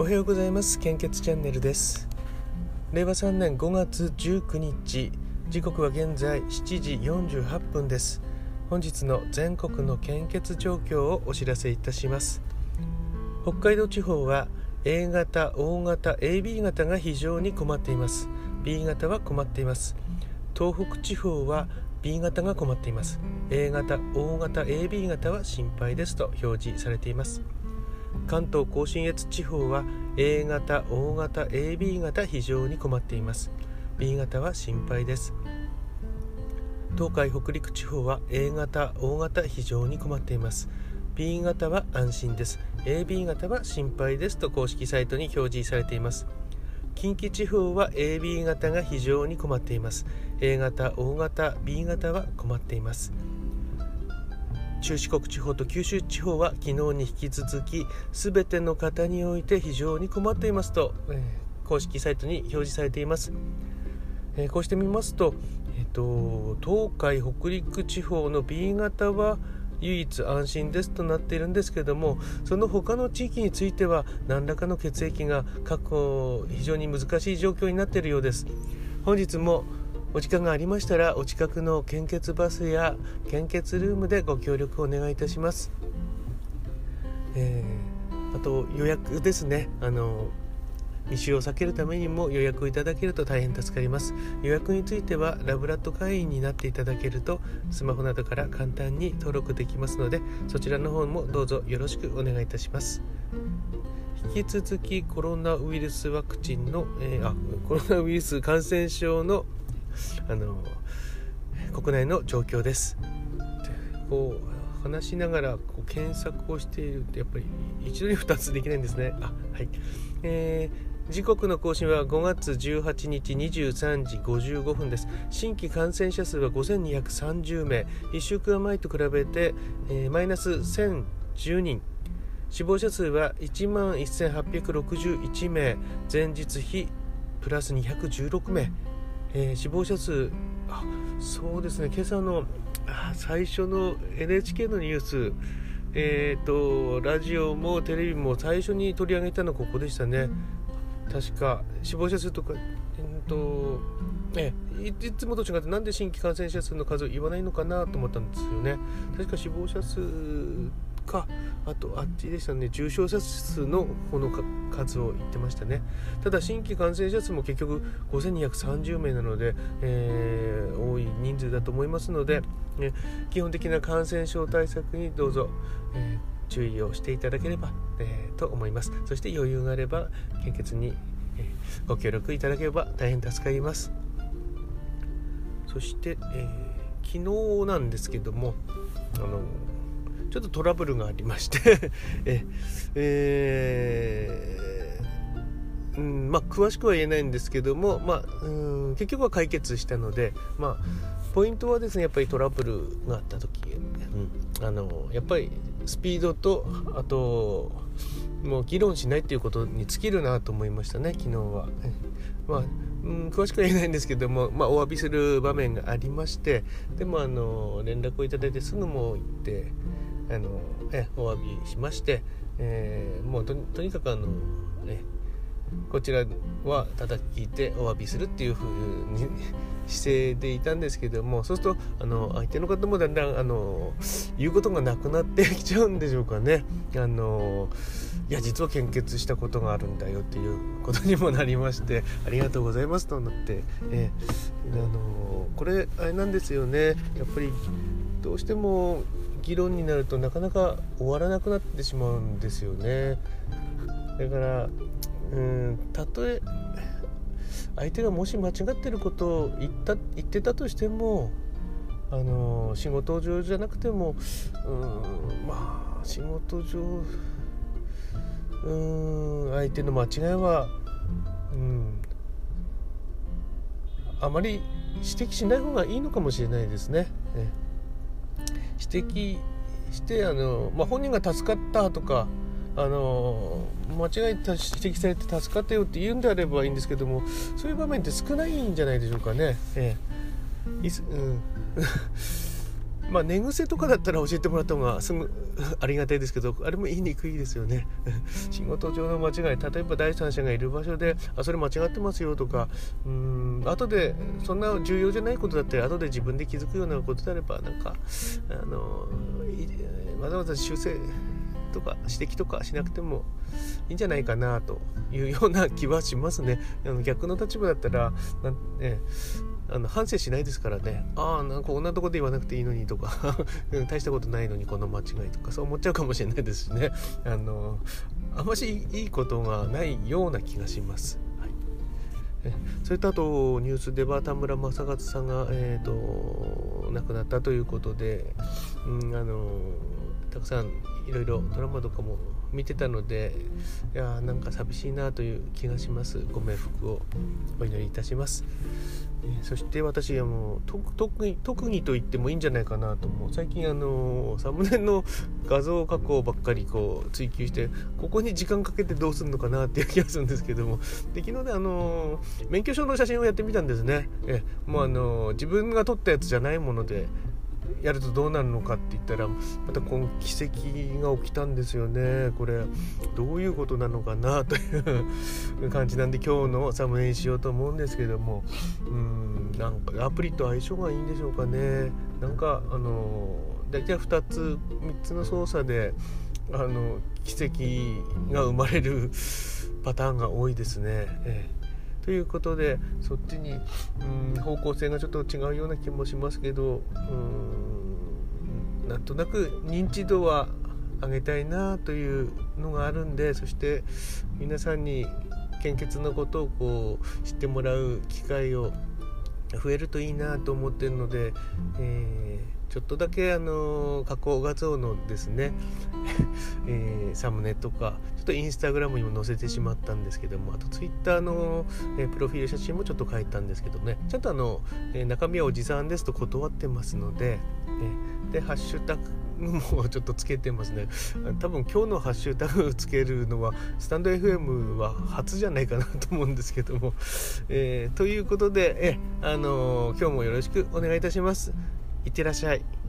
おはようございます。献血チャンネルです。令和3年5月19日時刻は現在7時48分です。本日の全国の献血状況をお知らせいたします。北海道地方は A 型、O 型、AB 型が非常に困っています。B 型は困っています。東北地方は B 型が困っています。A 型、O 型、AB 型は心配ですと表示されています。関東甲信越地方は A 型、O 型、AB 型非常に困っています。B 型は心配です。東海北陸地方は A 型、O 型非常に困っています。B 型は安心です。AB 型は心配です。と公式サイトに表示されています。近畿地方は AB 型が非常に困っています。A 型、O 型、B 型は困っています。中四国地方と九州地方は昨日に引き続き全ての方において非常に困っていますと、えー、公式サイトに表示されています、えー、こうしてみますと,、えーと、東海北陸地方の B 型は唯一安心ですとなっているんですけどもその他の地域については何らかの血液が確保非常に難しい状況になっているようです。本日もお時間がありましたらお近くの献血バスや献血ルームでご協力をお願いいたします、えー、あと予約ですね。あの密集を避けるためにも予約をいただけると大変助かります。予約についてはラブラッド会員になっていただけるとスマホなどから簡単に登録できますのでそちらの方もどうぞよろしくお願いいたします。引き続きコロナウイルスワクチンの、えー、あコロナウイルス感染症のあの国内の状況です。こう話しながらこう検索をしているとやっぱり一度に2つできないんですね。あはい、えー、時刻の更新は5月18日23時55分です。新規感染者数は5230名、1週間前と比べて、えー、マイナス1010人。死亡者数は1万1861名、前日比プラス216名。えー、死亡者数あそうですね今朝の最初の NHK のニュースえーと、ラジオもテレビも最初に取り上げたのここでしたね。確か死亡者数とか、えーとえいつもと違ってなんで新規感染者数の数を言わないのかなと思ったんですよね。確か死亡者数かあとあっちでしたね。重症者数のこの数を言ってましたね。ただ新規感染者数も結局5230名なので、えー、多い人数だと思いますので、ね、基本的な感染症対策にどうぞ、えー、注意をしていただければ、えー、と思います。そして余裕があれば献血に、え、ご協力いただければ大変助かります。そして、え昨日なんですけどもあのちょっとトラブルがありまして ええー、うんまあ詳しくは言えないんですけども、まあ、うん結局は解決したので、まあ、ポイントはですねやっぱりトラブルがあった時、うん、あのやっぱりスピードとあともう議論しないっていうことに尽きるなと思いましたね昨日は。まあうん、詳しくは言えないんですけども、まあ、お詫びする場面がありましてでもあの連絡をいただいてすぐもう行ってあのえお詫びしまして、えー、もうとにかくあの、えこちらは叩き聞いてお詫びするっていうふうに姿勢でいたんですけどもそうするとあの相手の方もだんだんあの言うことがなくなってきちゃうんでしょうかね。あのいや実は献血したことがあるんだよっていうことにもなりましてありがとうございますとなって、え、あのこれあれなんですよねやっぱりどうしても議論になるとなかなか終わらなくなってしまうんですよねだからうんたとえ相手がもし間違ってることを言った言ってたとしてもあの仕事上じゃなくてもうんまあ仕事上うん相手の間違いはうんあまり指摘しない方がいいのかもしれないですね。指摘してあの、まあ、本人が助かったとかあの間違い指摘されて助かったよって言うんであればいいんですけどもそういう場面って少ないんじゃないでしょうかね。ええいすうんまあ寝癖とかだったら教えてもらった方がすぐありがたいですけどあれも言いにくいですよね 仕事上の間違い例えば第三者がいる場所であそれ間違ってますよとかうん後でそんな重要じゃないことだって後で自分で気づくようなことであればなんかあのわざわざ修正とか指摘とかしなくてもいいんじゃないかなというような気はしますね。あの逆の立場だったらな、ね、あの反省しないですからね。ああなんかこんなとこで言わなくていいのにとか。大したことないのにこの間違いとか。そう思っちゃうかもしれないですしね。あのあんましいいことがないような気がします。それとあとニュースでは田村正和さんが、えーと、亡くなったということで、うん、あのたくさんいろいろドラマとかも見てたのでいやなんか寂しいなという気がします。ご冥福をお祈りいたします。そして私はもう特に特技と言ってもいいんじゃないかなと思う。最近あのサムネの画像加工ばっかりこう追求してここに時間かけてどうするのかなっていう気がするんですけども。で昨日ねあの免許証の写真をやってみたんですね。えもうあの自分が撮ったやつじゃないものでやるとどうなるのかって言ったらまたこの奇跡が起きたんですよね。これどういうことなのかなという感じなんで今日のサムネにしようと思うんですけども。うんなんかアプリと相性がいいんでしょうかね。なんかあの大体2つ3つの操作であの奇跡が生まれるパターンが多いですね。ええ。ということでそっちにうん方向性がちょっと違うような気もしますけどうんなんとなく認知度は上げたいなというのがあるんでそして皆さんに献血のことをこう知ってもらう機会を増えるといいなと思ってるので、えーちょっとだけあの加工画像のですね、えー、サムネとかちょっとインスタグラムにも載せてしまったんですけどもあとツイッターの、えー、プロフィール写真もちょっと書いたんですけどね。ちゃんとあの、えー、中身はおじさんですと断ってますので、えでハッシュタグもちょっとつけてますね。多分今日のハッシュタグつけるのはスタンド FM は初じゃないかなと思うんですけども、えー、ということでえ、あのー、今日もよろしくお願いいたします。いってらっしゃい。